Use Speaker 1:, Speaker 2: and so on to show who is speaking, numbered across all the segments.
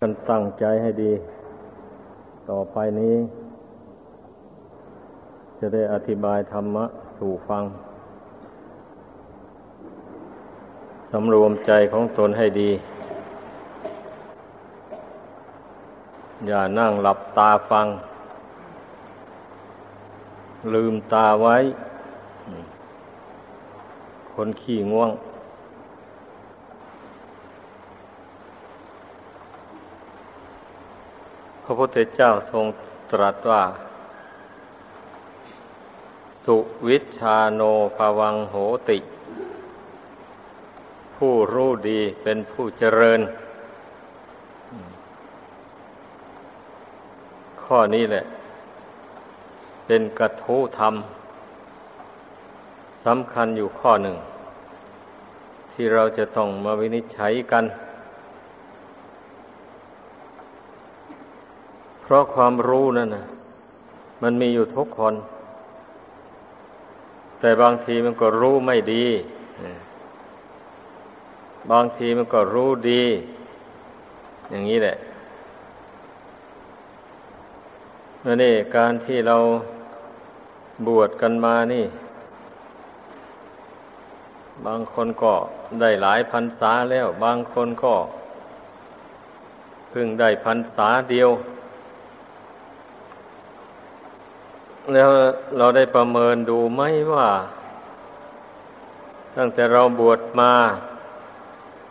Speaker 1: กันตั้งใจให้ดี ต่อไปนี้ จะได้อธิบายธรรมะสู่ฟัง สำรวมใจของตนให้ดี อย่านั่งหลับตาฟัง ลืมตาไว้ คนขี้ง่วง พระพุทธเจ้าทรงตรัสว่า สุวิชาโนภวังโหติ ผู้รู้ดีเป็นผู้เจริญ ข้อนี้แหละ เป็นกระทู้ธรรมสำคัญอยู่ข้อหนึ่ง ที่เราจะต้องมาวินิจฉัยกัน เพราะความรู้นั่นนะมันมีอยู่ทุกคน แต่บางทีมันก็รู้ไม่ดี บางทีมันก็รู้ดี อย่างนี้แหละนี่การที่เราบวชกันมานี่ บางคนก็ได้หลายพรรษาแล้ว บางคนก็เพิ่งได้พรรษาเดียว แล้วเราได้ประเมินดูไหมว่า ตั้งแต่เราบวชมา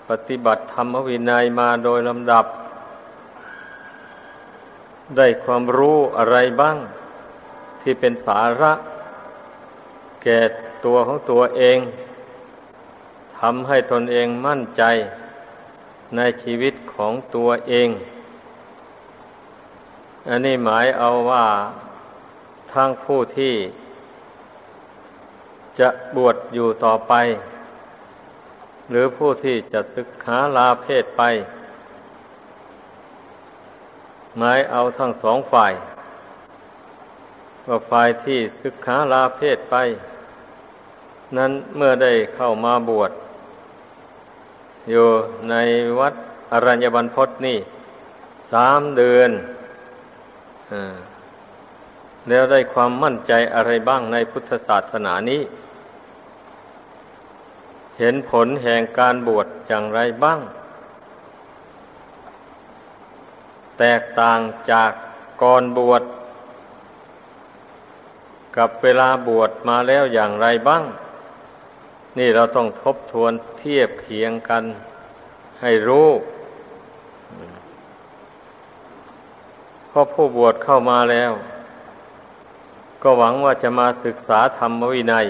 Speaker 1: ปฏิบัติธรรมวินัยมาโดยลำดับ ได้ความรู้อะไรบ้าง ที่เป็นสาระ แก่ตัวของตัวเองทำให้ตนเองมั่นใจในชีวิตของตัวเอง อันนี้หมายเอาว่า ทั้งผู้ที่จะบวชอยู่ต่อไป หรือผู้ที่จะศึกษาลาเพศไป หมายเอาทั้งสองฝ่าย ว่าฝ่ายที่ศึกษาลาเพศไป นั้นเมื่อได้เข้ามาบวช อยู่ในวัดอรัญญบันพศนี่สามเดือนอ่า แล้วได้ความมั่นใจอะไรบ้างในพุทธศาสนานี้ เห็นผลแห่งการบวชอย่างไรบ้าง แตกต่างจากก่อนบวช กับเวลาบวชมาแล้วอย่างไรบ้าง นี่เราต้องทบทวนเทียบเคียงกันให้รู้เพราะผู้บวชเข้ามาแล้ว ก็หวังว่าจะมาศึกษาธรรมวินัย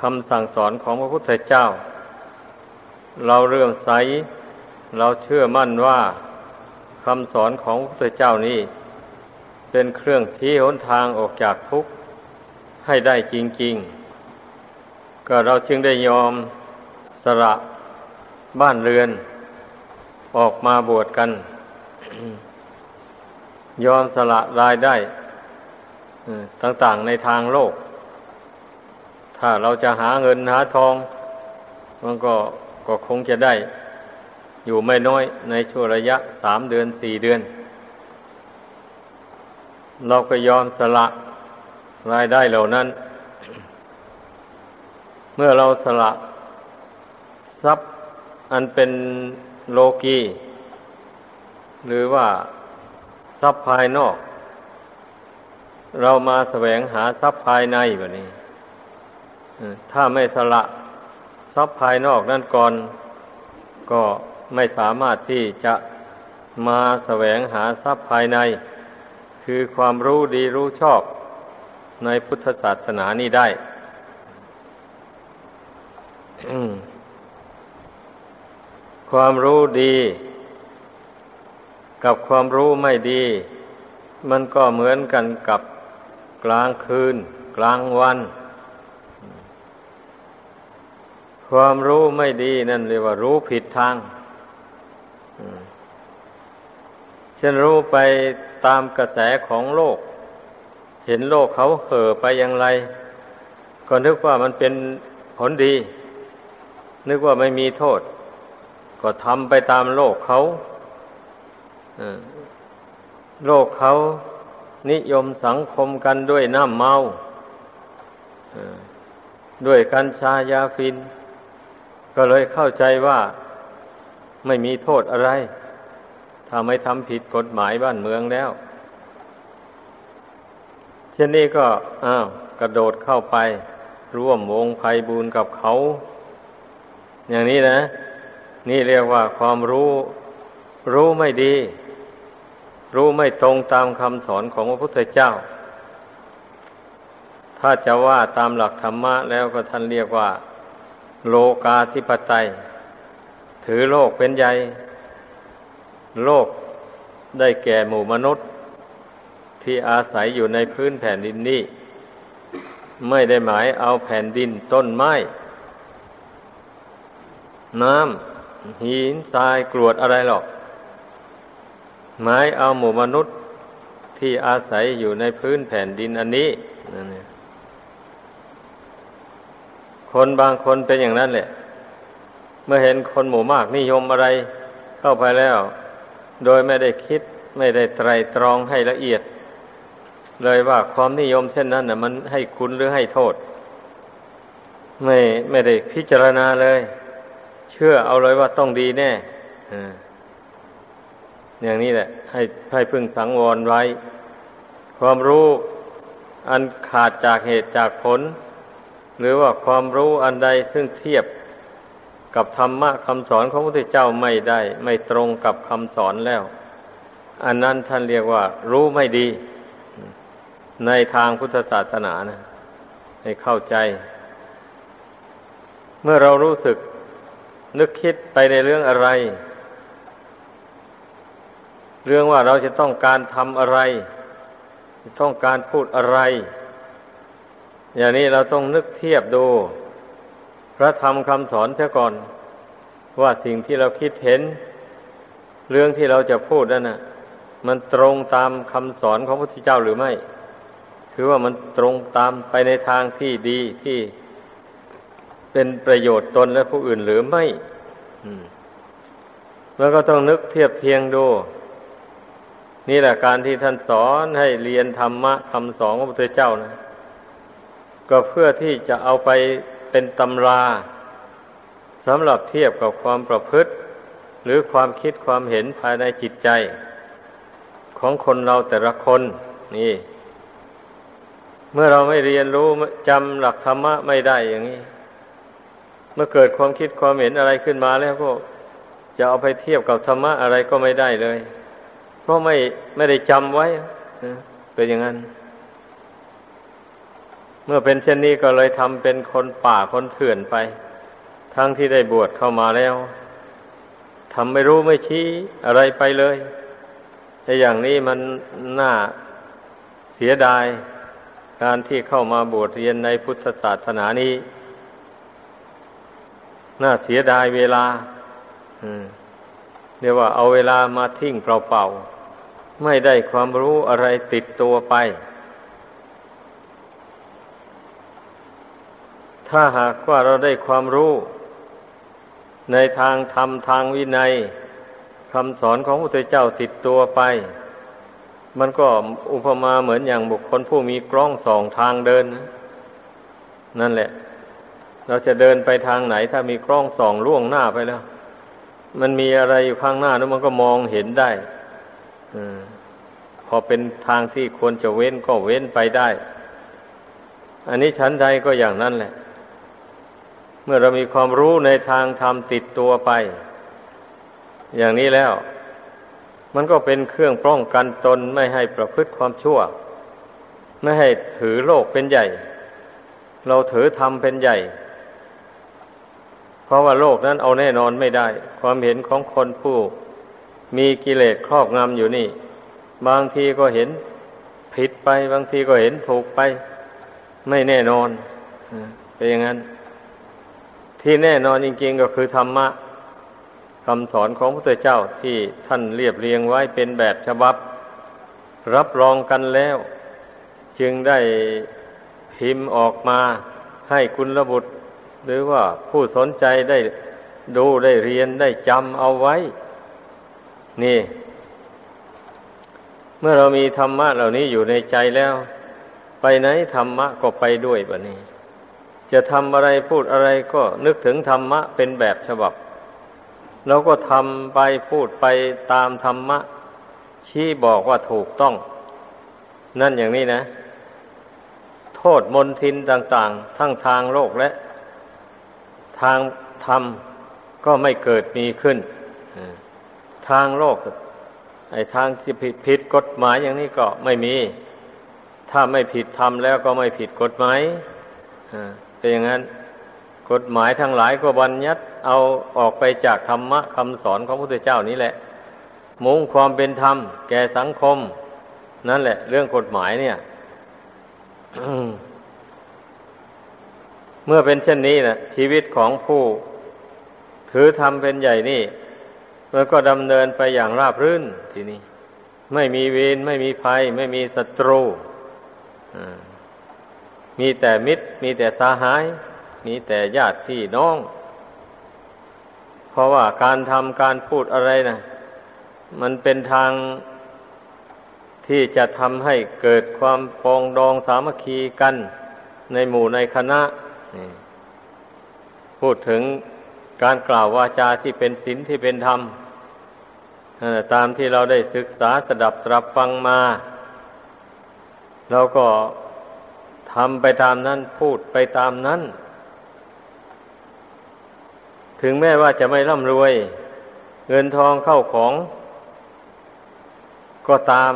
Speaker 1: คำสั่งสอนของพระพุทธเจ้า เราเรื่อมใส เราเชื่อมั่นว่าคำสอนของพระพุทธเจ้านี้ เป็นเครื่องชี้หนทางออกจากทุกข์ให้ได้จริง ๆ ก็เราจึงได้ยอมสละบ้านเรือน ออกมาบวชกัน ยอมสละรายได้ ต่างๆในทางโลก ถ้าเราจะหาเงินหาทอง มันก็ก็คงจะได้ อยู่ไม่น้อยในช่วงระยะสามเดือนสี่เดือน เราก็ยอมสละรายได้เหล่านั้น เมื่อเราสละทรัพย์อันเป็นโลกีหรือว่าทรัพย์ภายนอก เรามาแสวงหาทรัพย์ภายในแบบนี้ถ้าไม่สละทรัพย์ภายนอกนั่นก่อน ก็ไม่สามารถที่จะมาแสวงหาทรัพย์ภายใน คือความรู้ดีรู้ชอบในพุทธศาสนานี้ได้ความรู้ดี กับความรู้ไม่ดี มันก็เหมือนกันกับ กลางคืน กลางวัน ความรู้ไม่ดีนั่นเรียกว่ารู้ผิดทางฉันรู้ไปตามกระแสของโลก เห็นโลกเขาเห่อไปอย่างไร ก็นึกว่ามันเป็นผลดี นึกว่าไม่มีโทษ ก็ทำไปตามโลกเขาโลกเขา นิยมสังคมกันด้วยน้ำเมาด้วยกัญชายาฟิน ก็เลยเข้าใจว่าไม่มีโทษอะไร ถ้าไม่ทำผิดกฎหมายบ้านเมืองแล้ว เช่นนี้ก็อ้าวกระโดดเข้าไป ร่วมวงภัยบูนกับเขา อย่างนี้นะ นี่เรียกว่าความรู้ รู้ไม่ดี รู้ไม่ตรงตามคำสอนของพระพุทธเจ้า ถ้าจะว่าตามหลักธรรมะแล้วก็ท่านเรียกว่า โลกาธิปไตย ถือโลกเป็นใหญ่ โลกได้แก่หมู่มนุษย์ ที่อาศัยอยู่ในพื้นแผ่นดินนี้ ไม่ได้หมายเอาแผ่นดินต้นไม้ น้ำหินทรายกรวดอะไรหรอก หมายเอาหมู่มนุษย์ที่อาศัยอยู่ในพื้นแผ่นดินอันนี้นั่นคนบางคนเป็นอย่างนั้นแหละ เมื่อเห็นคนหมู่มากนิยมอะไรเข้าไปแล้ว โดยไม่ได้คิดไม่ได้ไตรตรองให้ละเอียด เลยว่าความนิยมเช่นนั้นน่ะ มันให้คุณหรือให้โทษ ไม่ไม่ได้พิจารณาเลย เชื่อเอาเลยว่าต้องดีแน่ อย่างนี้แหละ ให้ให้พึ่งสังวรไว้ ความรู้อันขาดจากเหตุจากผล หรือว่าความรู้อันใดซึ่งเทียบกับธรรมะคำสอนของพระพุทธเจ้าไม่ได้ ไม่ตรงกับคำสอนแล้ว อันนั้นท่านเรียกว่า รู้ไม่ดี ในทางพุทธศาสนานะ ให้เข้าใจ เมื่อเรารู้สึกนึกคิดไปในเรื่องอะไร เรื่องว่าเราจะต้องการทำอะไร ต้องการพูดอะไร อย่างนี้เราต้องนึกเทียบดู พระธรรมคำสอนเสียก่อน ว่าสิ่งที่เราคิดเห็น เรื่องที่เราจะพูดนั่นนะมันตรงตามคำสอนของพระพุทธเจ้าหรือไม่ คือว่ามันตรงตามไปในทางที่ดีที่เป็นประโยชน์ตนและผู้อื่นหรือไม่แล้วก็ต้องนึกเทียบเทียงดู นี่แหละการที่ท่านสอนให้เรียนธรรมะคำสอนของพระพุทธเจ้านะ ก็เพื่อที่จะเอาไปเป็นตำราสำหรับเทียบกับความประพฤติ หรือความคิดความเห็นภายในจิตใจ ของคนเราแต่ละคน นี่ เมื่อเราไม่เรียนรู้จำหลักธรรมะไม่ได้อย่างนี้ เมื่อเกิดความคิดความเห็นอะไรขึ้นมาแล้วก็ จะเอาไปเทียบกับธรรมะอะไรก็ไม่ได้เลย เพราะไม่ไม่ได้จำไว้เป็นอย่างนั้น เมื่อเป็นเช่นนี้ก็เลยทำเป็นคนป่าคนเถื่อนไป ทั้งที่ได้บวชเข้ามาแล้วทำไม่รู้ไม่ชี้อะไรไปเลยไอ้อย่างนี้มันน่าเสียดาย การที่เข้ามาบวชเรียนในพุทธศาสนานี้ น่าเสียดายเวลา เรียกว่าเอาเวลามาทิ้งเปล่าๆ ไม่ได้ความรู้อะไรติดตัวไป ถ้าหากว่าเราได้ความรู้ ในทางธรรมทางวินัยคำสอนของพระพุทธเจ้าติดตัวไป มันก็อุปมาเหมือนอย่างบุคคลผู้มีกล้องสองทางเดิน นั่นแหละ เราจะเดินไปทางไหน ถ้ามีกล้องสองล่วงหน้าไปแล้ว มันมีอะไรอยู่ข้างหน้าแล้วมันก็มองเห็นได้อพอเป็นทางที่ควรจะเว้นก็เว้นไปได้ อันนี้ชั้นใดก็อย่างนั้นแหละ เมื่อเรามีความรู้ในทางธรรมติดตัวไป อย่างนี้แล้ว มันก็เป็นเครื่องป้องกันตนไม่ให้ประพฤติความชั่ว ไม่ให้ถือโลกเป็นใหญ่ เราถือธรรมเป็นใหญ่ ราะว่าโลกนั้นเอาแน่นอนไม่ได้ ความเห็นของคนผู้ มีกิเลสครอบงำอยู่นี่ บางทีก็เห็นผิดไป บางทีก็เห็นถูกไป ไม่แน่นอนเป็นอย่างนั้น ที่แน่นอนจริงๆก็คือธรรมะคำสอนของพระพุทธเจ้าที่ท่านเรียบเรียงไว้เป็นแบบฉบับ รับรองกันแล้ว จึงได้พิมพ์ออกมาให้คุณระบุตร หรือว่าผู้สนใจได้ดูได้เรียนได้จำเอาไว้ นี่ เมื่อเรามีธรรมะเหล่านี้อยู่ในใจแล้ว ไปไหนธรรมะก็ไปด้วยบะนี้ จะทำอะไรพูดอะไรก็นึกถึงธรรมะเป็นแบบฉบับเราก็ทำไปพูดไปตามธรรมะ ชี้บอกว่าถูกต้อง นั่นอย่างนี้นะ โทษมนทินต่าง ๆ ทั้งทางโลกและ ทางธรรมก็ไม่เกิดมีขึ้น ทางโลก ไอ้ทางที่ผิดผิดกฎหมายอย่างนี้ก็ไม่มี ถ้าไม่ผิดธรรมแล้วก็ไม่ผิดกฎหมายเป็นอย่างนั้น กฎหมายทั้งหลายก็บัญญัติเอาออกไปจากธรรมะคำสอนของพระพุทธเจ้านี้แหละ มุ่งความเป็นธรรม แก่สังคม นั่นแหละ เรื่องกฎหมายเนี่ย เมื่อเป็นเช่นนี้นะชีวิตของผู้ ถือธรรมเป็นใหญ่นี่มันก็ดำเนินไปอย่างราบรื่นทีนี้ ไม่มีเวรไม่มีภัย ไม่มีศัตรูมีแต่มิตร มีแต่สาหาย มีแต่ญาติพี่น้อง เพราะว่าการทำการพูดอะไรนะมันเป็นทางที่จะทำให้เกิดความปองดองสามัคคีกัน ในหมู่ในคณะ พูดถึงการกล่าววาจาที่เป็นศีลที่เป็นธรรมตามที่เราได้ศึกษาสดับตรับฟังมาเราก็ทำไปตามนั้นพูดไปตามนั้น ถึงแม้ว่าจะไม่ร่ำรวย เงินทองเข้าของ ก็ตาม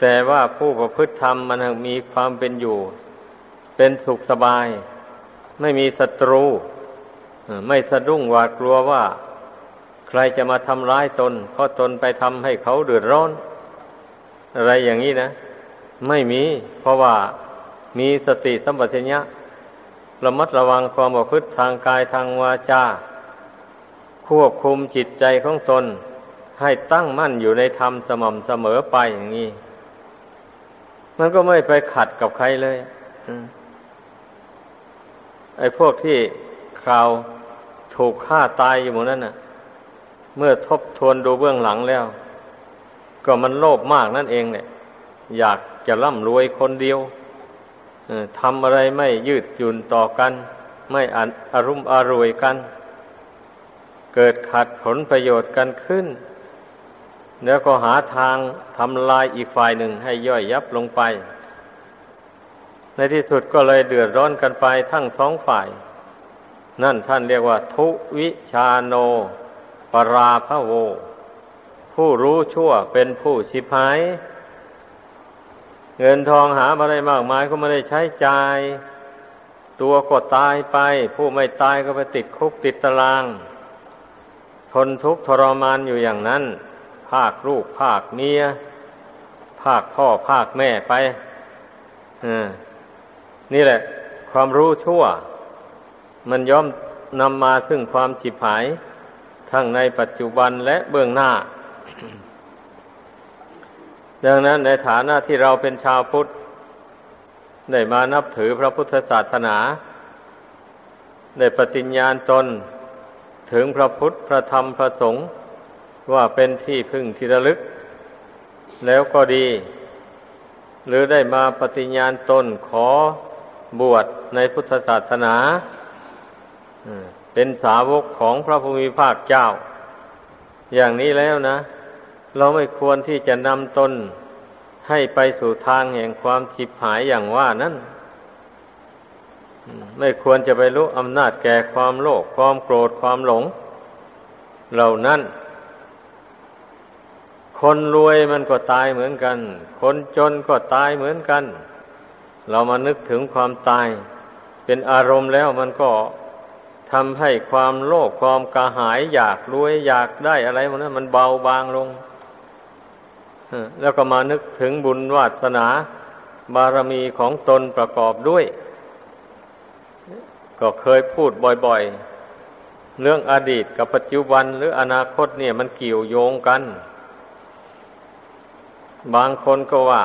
Speaker 1: แต่ว่าผู้ประพฤติธรรมมันมีความเป็นอยู่ เป็นสุขสบาย ไม่มีศัตรูไม่สะดุ้งหวาดกลัวว่า ใครจะมาทำร้ายตน เพราะตนไปทำให้เขาเดือดร้อน อะไรอย่างนี้นะ ไม่มี เพราะว่ามีสติสัมปชัญญะระมัดระวังความประพฤติทางกายทางวาจาควบคุมจิตใจของตน ให้ตั้งมั่นอยู่ในธรรมสม่ำเสมอไปอย่างนี้ มันก็ไม่ไปขัดกับใครเลย ไอ้พวกที่คราวถูกฆ่าตายอยู่หมดนั้นน่ะ เมื่อทบทวนดูเบื้องหลังแล้ว ก็มันโลภมากนั่นเองเนี่ยอยากจะร่ำรวยคนเดียวทำอะไรไม่ยืดหยุ่นต่อกัน ไม่อารุมอารวยกัน เกิดขัดผลประโยชน์กันขึ้น แล้วก็หาทางทำลายอีกฝ่ายหนึ่งให้ย่อยยับลงไป ในที่สุดก็เลยเดือดร้อนกันไปทั้งสองฝ่าย นั่นท่านเรียกว่า ทุวิชาโน ปราภโว ผู้รู้ชั่วเป็นผู้ชิพาย เงินทองหามาได้มากมายก็ไม่ได้ใช้จ่าย ตัวก็ตายไป ผู้ไม่ตายก็ไปติดคุกติดตาราง ทนทุกข์ทรมานอยู่อย่างนั้น ภาคลูกภาคเมีย ภาคพ่อภาคแม่ไป นี่แหละ ความรู้ชั่ว มันย่อมนำมาซึ่งความจิบหาย ทั้งในปัจจุบันและเบื้องหน้า ดังนั้นในฐานะที่เราเป็นชาวพุทธ ได้มานับถือพระพุทธศาสนา ได้ปฏิญญาณตนถึงพระพุทธ พระธรรม พระสงฆ์ว่าเป็นที่พึ่งที่ระลึก แล้วก็ดี หรือได้มาปฏิญญาณตนขอ บวชในพุทธศาสนาเป็นสาวกของพระภูมิภาคเจ้า อย่างนี้แล้วนะ เราไม่ควรที่จะนำตนให้ไปสู่ทางแห่งความฉิบหายอย่างว่านั้นไม่ควรจะไปรู้อำนาจแก่ความโลภความโกรธความหลง เหล่านั้น คนรวยมันก็ตายเหมือนกัน คนจนก็ตายเหมือนกัน เรามานึกถึงความตาย เป็นอารมณ์แล้วมันก็ทำให้ความโลภความกระหาย อยากรวยอยากได้อะไรมันนั้นมันเบาบางลงแล้วก็มานึกถึงบุญวาสนา บารมีของตนประกอบด้วย ก็เคยพูดบ่อยๆ เรื่องอดีตกับปัจจุบันหรืออนาคตเนี่ยมันเกี่ยวโยงกัน บางคนก็ว่า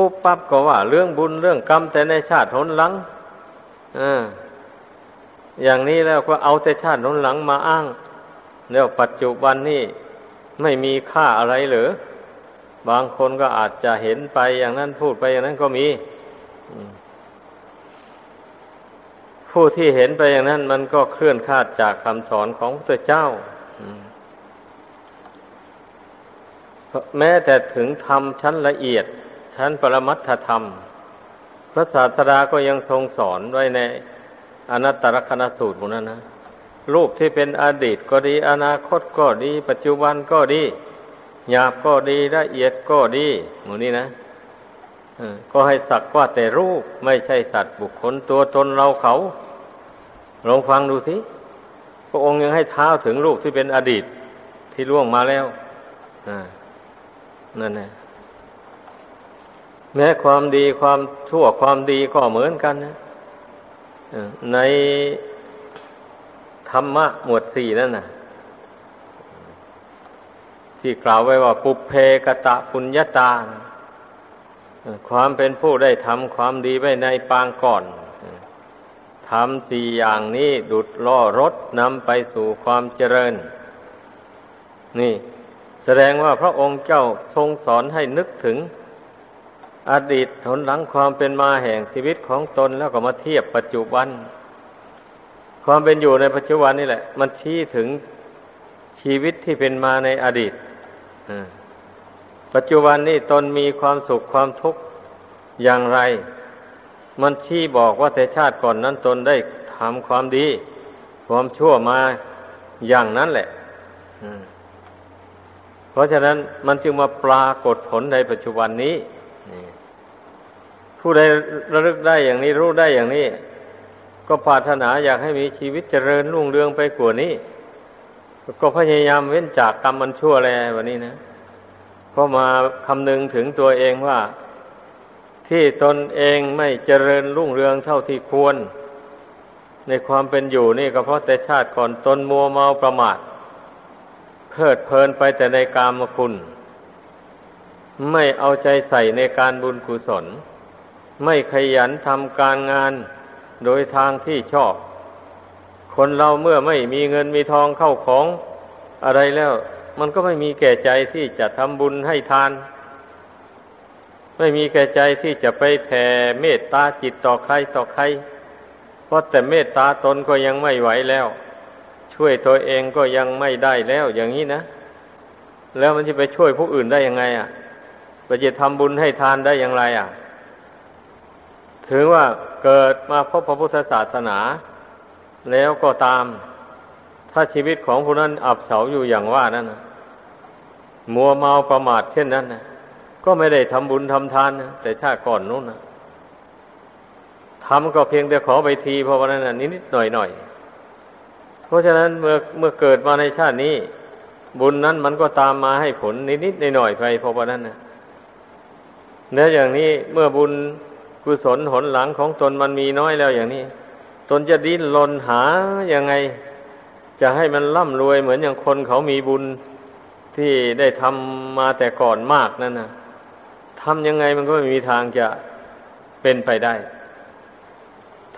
Speaker 1: ปุ๊บปั๊บก็ว่าเรื่องบุญเรื่องกรรมแต่ในชาติทนหลังออย่างนี้แล้วก็เอาแต่ชาติน้นหลังมาอ้าง แล้วปัจจุบันนี่ไม่มีค่าอะไรหรือบางคนก็อาจจะเห็นไปอย่างนั้นพูดไปอย่างนั้นก็มี ผู้ที่เห็นไปอย่างนั้น มันก็เคลื่อนคาดจากคำสอนของพระเจ้าแม้แต่ถึงธรรมชั้นละเอียด ชั้นปรมัตถธรรม พระศาสดาก็ยังทรงสอนไว้ในอนัตตลกนสูตรพวกนั้นนะรูปที่เป็นอดีตก็ดี อนาคตก็ดี ปัจจุบันก็ดี หยาบก็ดีละเอียดก็ดีหมูนี้นะก็ให้สักว่าแต่รูปไม่ใช่สัตว์บุคคลตัวตนเราเขาลองฟังดูสิพระองค์ยังให้เท้าถึงรูปที่เป็นอดีตที่ล่วงมาแล้วนั่นแหละ แม้ความดีความชั่วความดีก็เหมือนกันนะในธรรมะหมวดสี่นั่นนะที่กล่าวไว้ว่า ปุเพกะตะปุญญาตา ความเป็นผู้ได้ทำความดีไว้ในปางก่อนทำสี่อย่างนี้ดุดล่อรถนำไปสู่ความเจริญ นี่ แสดงว่าพระองค์เจ้าทรงสอนให้นึกถึง อดีตหนหลังความเป็นมาแห่งชีวิตของตนแล้วก็มาเทียบปัจจุบัน ความเป็นอยู่ในปัจจุบันนี่แหละ มันชี้ถึงชีวิตที่เป็นมาในอดีตปัจจุบันนี้ตนมีความสุขความทุกข์อย่างไร มันชี้บอกว่าแต่ชาติก่อนนั้นตนได้ทำความดี ความชั่วมาอย่างนั้นแหละเพราะฉะนั้นมันจึงมาปรากฏผลในปัจจุบันนี้ ผู้ใดระลึกได้อย่างนี้รู้ได้อย่างนี้ ก็ปรารถนาอยากให้มีชีวิตเจริญรุ่งเรืองไปกว่านี้ ก็พยายามเว้นจากกรรมมันชั่วแลวันนี้นะก็มาคำนึงถึงตัวเองว่า ที่ตนเองไม่เจริญรุ่งเรืองเท่าที่ควร ในความเป็นอยู่นี่ก็เพราะแต่ชาติก่อนตนมัวเมาประมาทเพลิดเพลินไปแต่ในกามคุณ ไม่เอาใจใส่ในการบุญกุศล ไม่ขยันทำการงานโดยทางที่ชอบ คนเราเมื่อไม่มีเงินมีทองเข้าของอะไรแล้ว มันก็ไม่มีแก่ใจที่จะทำบุญให้ทาน ไม่มีแก่ใจที่จะไปแผ่เมตตาจิตต่อใครต่อใคร เพราะแต่เมตตาตนก็ยังไม่ไหวแล้ว ช่วยตัวเองก็ยังไม่ได้แล้วอย่างนี้นะ แล้วมันจะไปช่วยผู้อื่นได้ยังไง อะไปจะทำบุญให้ทานได้อย่างไร อะ ถือว่าเกิดมาพบพระพุทธศาสนา แล้วก็ตาม ถ้าชีวิตของผู้นั้นอับเฉาอยู่อย่างว่านั่นนะมัวเมาประมาทเช่นนั้นนะก็ไม่ได้ทำบุญทำทานนะแต่ชาติก่อนนู้นนะทำก็เพียงแต่ขอไปทีเพราะว่านั้นนิดนิดหน่อยหน่อยเพราะฉะนั้นเมื่อเมื่อเกิดมาในชาตินี้ บุญนั้นมันก็ตามมาให้ผลนิดนิดหน่อยหน่อยไปเพราะว่านั้นนะเนื้ออย่างนี้เมื่อบุญ กุศลหนหลังของตนมันมีน้อยแล้วอย่างนี้ ตนจะดิ้นรนหายังไง จะให้มันร่ำรวยเหมือนอย่างคนเขามีบุญที่ได้ทำมาแต่ก่อนมากนั่นนะทำยังไงมันก็ไม่มีทางจะเป็นไปได้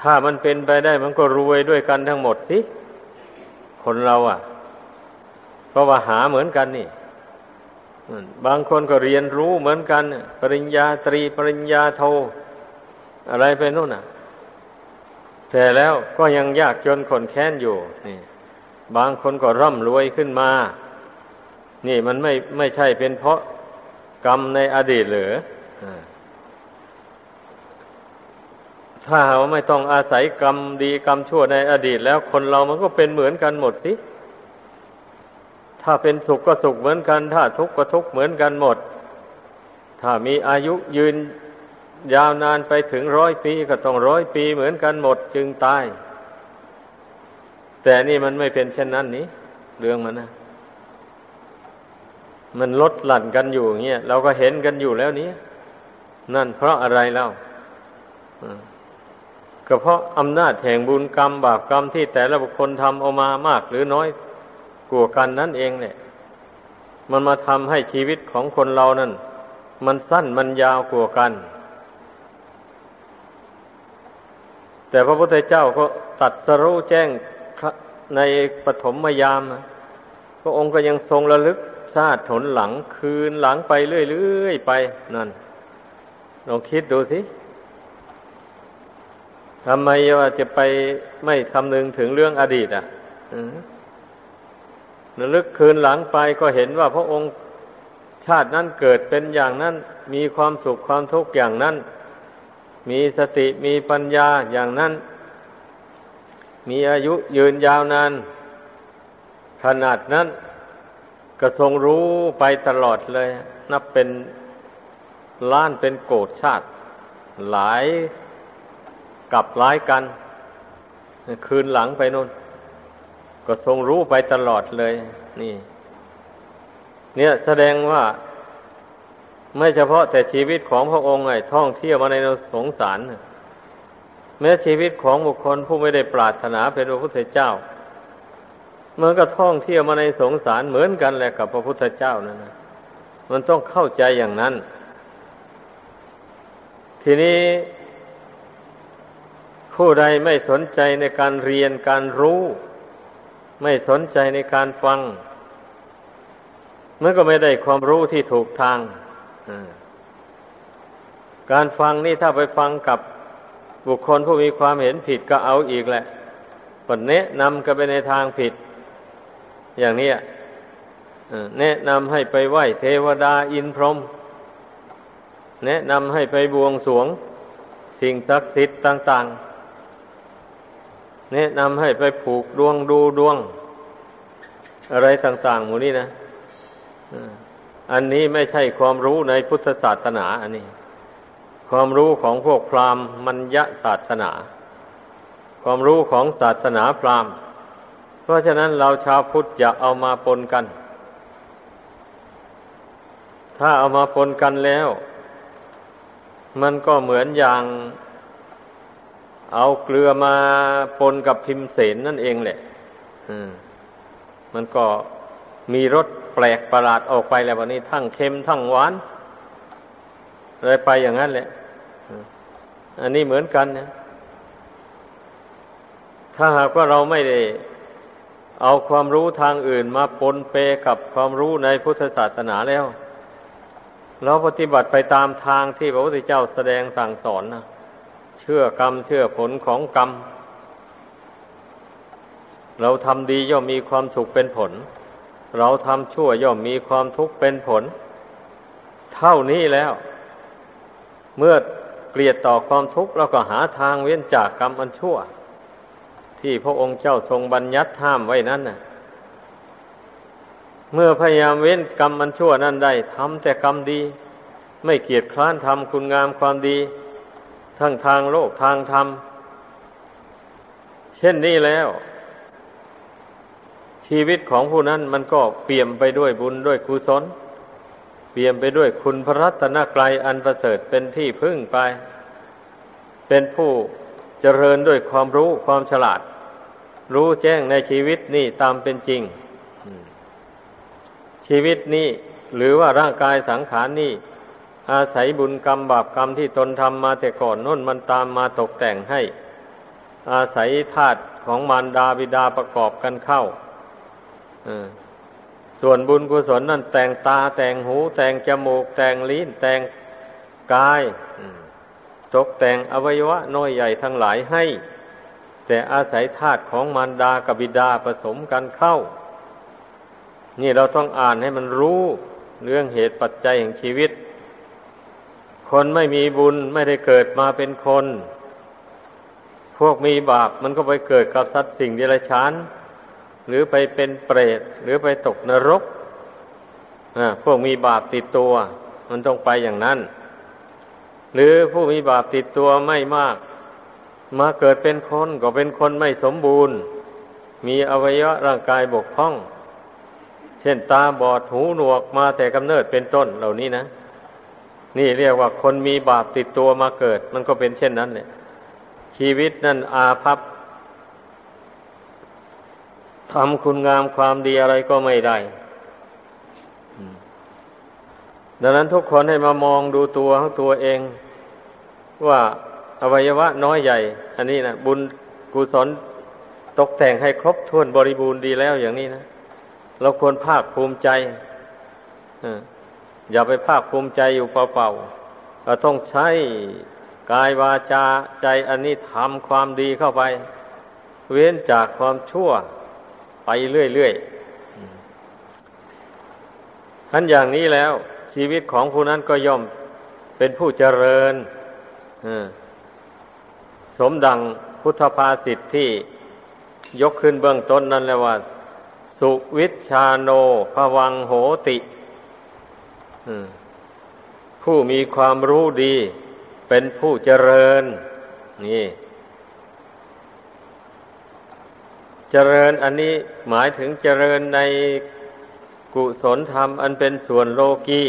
Speaker 1: ถ้ามันเป็นไปได้มันก็รวยด้วยกันทั้งหมดสิ คนเราอะ เพราะว่าหาเหมือนกันนี่บางคนก็เรียนรู้เหมือนกัน ปริญญาตรีปริญญาโท อะไรไปนู่นน่ะ แต่แล้วก็ยังยากจนคนแค้นอยู่ นี่ บางคนก็ร่ำรวยขึ้นมา นี่มันไม่ไม่ใช่เป็นเพราะกรรมในอดีตหรือถ้าหาว่าไม่ต้องอาศัยกรรมดีกรรมชั่วในอดีตแล้วคนเรามันก็เป็นเหมือนกันหมดสิ ถ้าเป็นสุขก็สุขเหมือนกัน ถ้าทุกข์ก็ทุกข์เหมือนกันหมด ถ้ามีอายุยืน ยาวนานไปถึงร้อยปีก็ต้องร้อยปีเหมือนกันหมดจึงตาย แต่นี่มันไม่เป็นเช่นนั้นนี้เรื่องมันนะมันลดหลั่นกันอยู่เงี้ยเราก็เห็นกันอยู่แล้วนี้นั่นเพราะอะไรเล่าก็เพราะอำนาจแห่งบุญกรรมบาปกรรมที่แต่ละบุคคลทำเอามามากหรือน้อยกลัวกันนั่นเองเนี่ย มันมาทำให้ชีวิตของคนเรานั่นมันสั้นมันยาวกลัวกัน แต่พระพุทธเจ้าก็ตัดสรู้แจ้งในปฐมยาม พระองค์ก็ยังทรงระลึกชาติถนหลังคืนหลังไปเรื่อยๆไปนั่นลองคิดดูสิทำไมว่าจะไปไม่คำนึงถึงเรื่องอดีตอะระลึกคืนหลังไปก็เห็นว่าพระองค์ชาตินั้นเกิดเป็นอย่างนั้น มีความสุขความทุกข์อย่างนั้น มีสติมีปัญญาอย่างนั้น มีอายุยืนยาวนาน ขนาดนั้นก็ทรงรู้ไปตลอดเลย นับเป็นล้านเป็นโกรธชาติ หลายกับหลายกัน คืนหลังไปนู่นก็ทรงรู้ไปตลอดเลย นี่ เนี่ยแสดงว่า ไม่เฉพาะแต่ชีวิตของพระองค์ไงท่องเที่ยวมาในสงสารแม้ชีวิตของบุคคลผู้ไม่ได้ปรารถนาเป็นพระพุทธเจ้าเมื่อก็ท่องเที่ยวมาในสงสารเหมือนกันแหละกับพระพุทธเจ้านั่นนะมันต้องเข้าใจอย่างนั้น ทีนี้ ผู้ใดไม่สนใจในการเรียนการรู้ ไม่สนใจในการฟังเมื่อก็ไม่ได้ความรู้ที่ถูกทาง การฟังนี่ถ้าไปฟังกับบุคคลผู้มีความเห็นผิดก็เอาอีกแหละผลแนะนำกันไปในทางผิด อย่างนี้แนะนำให้ไปไหว้เทวดาอินพรหมแนะนำให้ไปบวงสวง สิ่งศักดิ์สิทธิ์ต่าง ๆ แนะนำให้ไปผูกดวงดูดวง อะไรต่าง ๆ หมู่นี้นะ อันนี้ไม่ใช่ความรู้ในพุทธศาสนา อันนี้ ความรู้ของพวกพราหมณ์มัญญศาสนา ความรู้ของศาสนาพราหมณ์ เพราะฉะนั้นเราชาวพุทธอย่าเอามาปนกัน ถ้าเอามาปนกันแล้ว มันก็เหมือนอย่างเอาเกลือมาปนกับพิมเสนนั่นเองแหละมันก็มีรส ลกประหลาดออกไปแล้ววันนี้ทั้งเค็มทั้งหวาน เลยไปอย่างนั้นแหละ อันนี้เหมือนกันนะถ้าหากว่าเราไม่ได้ เอาความรู้ทางอื่นมาปนเปกับความรู้ในพุทธศาสนาแล้ว เราปฏิบัติไปตามทางที่พระพุทธเจ้าแสดงสั่งสอนนะเชื่อกรรมเชื่อผลของกรรม เราทำดีย่อมมีความสุขเป็นผล เราทำชั่วย่อมมีความทุกข์เป็นผล เท่านี้แล้ว เมื่อเกลียดต่อความทุกข์เราก็หาทางเว้นจากกรรมอันชั่ว ที่พระองค์เจ้าทรงบัญญัติห้ามไว้นั้นน่ะเมื่อพยายามเว้นกรรมมันชั่วนั้นได้ทำแต่กรรมดี ไม่เกียจคร้านทำคุณงามความดี ทั้งทางโลกทางธรรมเช่นนี้แล้ว ชีวิตของผู้นั้นมันก็เปี่ยมไปด้วยบุญด้วยกุศล เปี่ยมไปด้วยคุณพระรัตนกรัยอันประเสริฐเป็นที่พึ่งไป เป็นผู้เจริญด้วยความรู้ความฉลาด รู้แจ้งในชีวิตนี่ตามเป็นจริง ชีวิตนี้หรือว่าร่างกายสังขารนี่อาศัยบุญกรรมบาปกรรมที่ตนทำมาแต่ก่อนน้นมันตามมาตกแต่งให้ อาศัยธาตุของมารดาบิดาประกอบกันเข้า ส่วนบุญกุศลนั่นแต่งตาแต่งหู แต่งจมูก แต่งลิ้น แต่งกายตกแต่งอวัยวะน้อยใหญ่ทั้งหลายให้ แต่อาศัยธาตุของมารดากับบิดาผสมกันเข้า นี่เราต้องอ่านให้มันรู้เรื่องเหตุปัจจัยแห่งชีวิต คนไม่มีบุญไม่ได้เกิดมาเป็นคน พวกมีบาปมันก็ไปเกิดกับสัตว์สิ่งเดรัจฉาน หรือไปเป็นเปรต หรือไปตกนรกพวกมีบาปติดตัว มันต้องไปอย่างนั้น หรือผู้มีบาปติดตัวไม่มาก มาเกิดเป็นคนก็เป็นคนไม่สมบูรณ์ มีอวัยวะร่างกายบกพร่อง เช่นตาบอดหูหนวกมาแต่กำเนิดเป็นต้นเหล่านี้นะ นี่เรียกว่าคนมีบาปติดตัวมาเกิด มันก็เป็นเช่นนั้นเลยชีวิตนั่นอาภัพ ทำคุณงามความดีอะไรก็ไม่ได้ ดังนั้นทุกคนให้มามองดูตัวของตัวเอง ว่าอวัยวะน้อยใหญ่ อันนี้นะบุญกุศลตกแต่งให้ครบถ้วนบริบูรณ์ดีแล้วอย่างนี้นะ เราควรภาคภูมิใจอย่าไปภาคภูมิใจอยู่เปล่าๆเราต้องใช้กายวาจาใจอันนี้ทำความดีเข้าไป เว้นจากความชั่ว ไปเรื่อยๆท่านอย่างนี้แล้ว ชีวิตของผู้นั้นก็ย่อมเป็นผู้เจริญสมดังพุทธภาษิตที่ยกขึ้นเบื้องต้นนั่นแหละว่า สุวิชาโนภวังโหติผู้มีความรู้ดี เป็นผู้เจริญ นี่ เจริญอันนี้หมายถึงเจริญในกุศลธรรมอันเป็นส่วนโลกี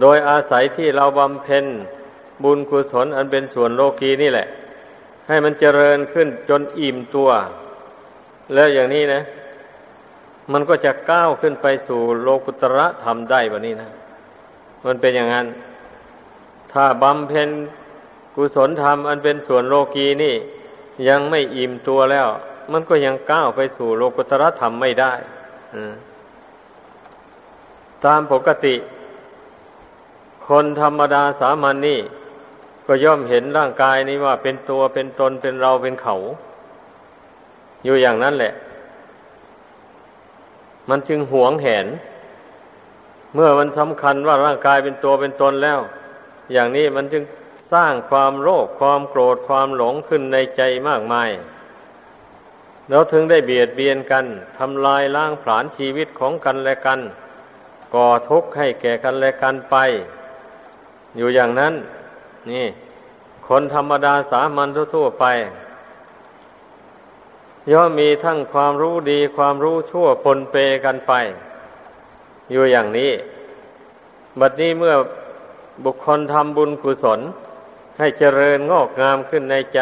Speaker 1: โดยอาศัยที่เราบำเพ็ญบุญกุศลอันเป็นส่วนโลกีนี่แหละ ให้มันเจริญขึ้นจนอิ่มตัว แล้วอย่างนี้นะ มันก็จะก้าวขึ้นไปสู่โลกุตระธรรมได้แบบนี้นะ มันเป็นอย่างนั้น ถ้าบำเพ็ญกุศลธรรมอันเป็นส่วนโลกีนี่ ยังไม่อิ่มตัวแล้ว มันก็ยังก้าวไปสู่โลกุตรธรรมไม่ได้ตามปกติ คนธรรมดาสามัญนนี่ ก็ย่อมเห็นร่างกายนี้ว่าเป็นตัวเป็นตนเป็นเราเป็นเขา อยู่อย่างนั้นแหละ มันจึงหวงแหน เมื่อมันสำคัญว่าร่างกายเป็นตัวเป็นตนแล้ว อย่างนี้มันจึง สร้างความโลภความโกรธความหลงขึ้นในใจมากมาย แล้วถึงได้เบียดเบียนกันทำลายล้างผลาญชีวิตของกันและกัน ก่อทุกข์ให้แก่กันและกันไป อยู่อย่างนั้น นี่ คนธรรมดาสามัญทั่วไป ย่อมมีทั้งความรู้ดีความรู้ชั่วปนเปกันไป อยู่อย่างนี้ บัดนี้เมื่อบุคคลทำบุญกุศล ให้เจริญงอกงามขึ้นในใจ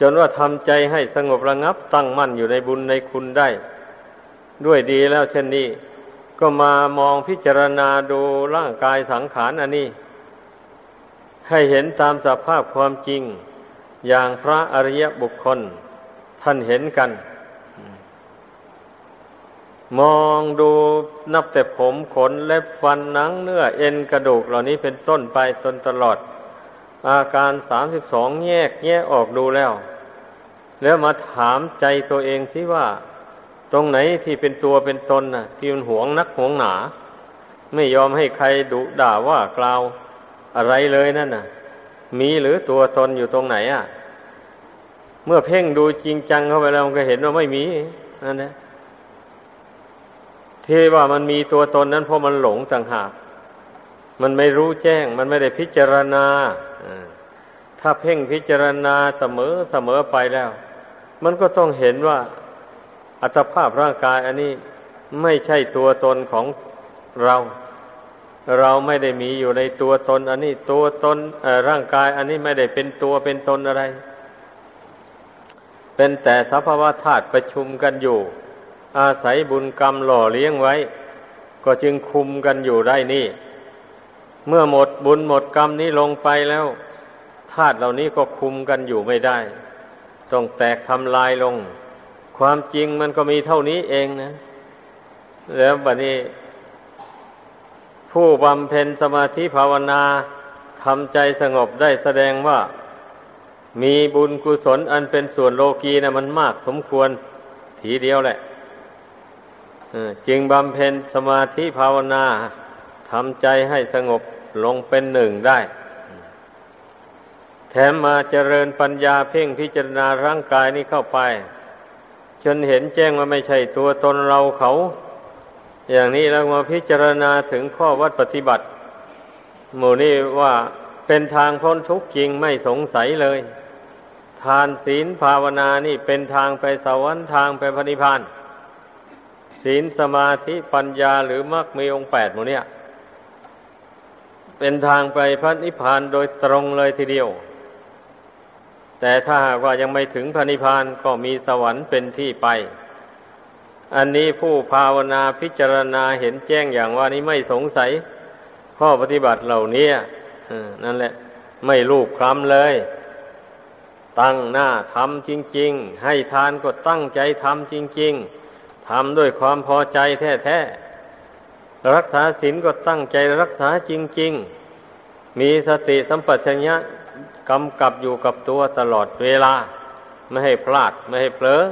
Speaker 1: จนว่าทำใจให้สงบระงับตั้งมั่นอยู่ในบุญในคุณได้ ด้วยดีแล้วเช่นนี้ ก็มามองพิจารณาดูร่างกายสังขารอันนี้ ให้เห็นตามสภาพความจริง อย่างพระอริยบุคคลท่านเห็นกัน มองดูนับแต่ผมขนเล็บฟันหนังเนื้อเอ็นกระดูกเหล่านี้เป็นต้นไปจนตลอด อาการสามสิบสองแยกแยกออกดูแล้ว แล้วมาถามใจตัวเองสิว่า ตรงไหนที่เป็นตัวเป็นตนน่ะที่มันหวงนักหวงหนา ไม่ยอมให้ใครดุด่าว่ากล่าวอะไรเลยนั่นน่ะ มีหรือตัวตนอยู่ตรงไหนอะ เมื่อเพ่งดูจริงจังเข้าไปแล้วมันก็เห็นว่าไม่มีนั่นนะ ที่ว่ามันมีตัวตนนั้นเพราะมันหลงต่างหากมันไม่รู้แจ้ง มันไม่ได้พิจารณาถ้าเพ่งพิจารณาเสมอเสมอไปแล้ว มันก็ต้องเห็นว่าอัตภาพร่างกายอันนี้ไม่ใช่ตัวตนของเรา เราไม่ได้มีอยู่ในตัวตน อันนี้ตัวตนร่างกาย อันนี้ไม่ได้เป็นตัวเป็นตนอะไร เป็นแต่สภาวะธาตุประชุมกันอยู่ อาศัยบุญกรรมหล่อเลี้ยงไว้ ก็จึงคุมกันอยู่ได้นี่ เมื่อหมดบุญหมดกรรมนี้ลงไปแล้วธาตุเหล่านี้ก็คุมกันอยู่ไม่ได้ ต้องแตกทำลายลง ความจริงมันก็มีเท่านี้เองนะ แล้วบัดนี้ ผู้บำเพ็ญสมาธิภาวนาทำใจสงบได้แสดงว่า มีบุญกุศลอันเป็นส่วนโลกีนะมันมากสมควร ทีเดียวแหละ จึงบำเพ็ญสมาธิภาวนาทำใจให้สงบลงเป็นหนึ่งได้ แถมมาเจริญปัญญาเพ่งพิจารณาร่างกายนี้เข้าไป จนเห็นแจ้งว่าไม่ใช่ตัวตนเราเขา อย่างนี้แล้วมาพิจารณาถึงข้อวัดปฏิบัติ หมู่นี้ว่าเป็นทางพ้นทุกข์จริงไม่สงสัยเลย ทานศีลภาวนานี่เป็นทางไปสวรรค์ทางไปพระนิพพาน ศีลสมาธิปัญญาหรือมรรคมีองค์แปดหมู่นี้เป็นทางไปพระนิพพานโดยตรงเลยทีเดียว แต่ถ้าหากว่ายังไม่ถึงพระนิพพานก็มีสวรรค์เป็นที่ไป อันนี้ผู้ภาวนาพิจารณาเห็นแจ้งอย่างว่านี้ไม่สงสัย ข้อปฏิบัติเหล่านี้นั่นแหละ ไม่ลูกคล้ำเลย ตั้งหน้าทำจริง ๆ ให้ทานก็ตั้งใจทำจริง ๆ ทำด้วยความพอใจแท้ๆ รักษาศีลก็ตั้งใจรักษาจริง ๆ มีสติสัมปชัญญะกำกับอยู่กับตัวตลอดเวลา ไม่ให้พลาดไม่ให้เผลอ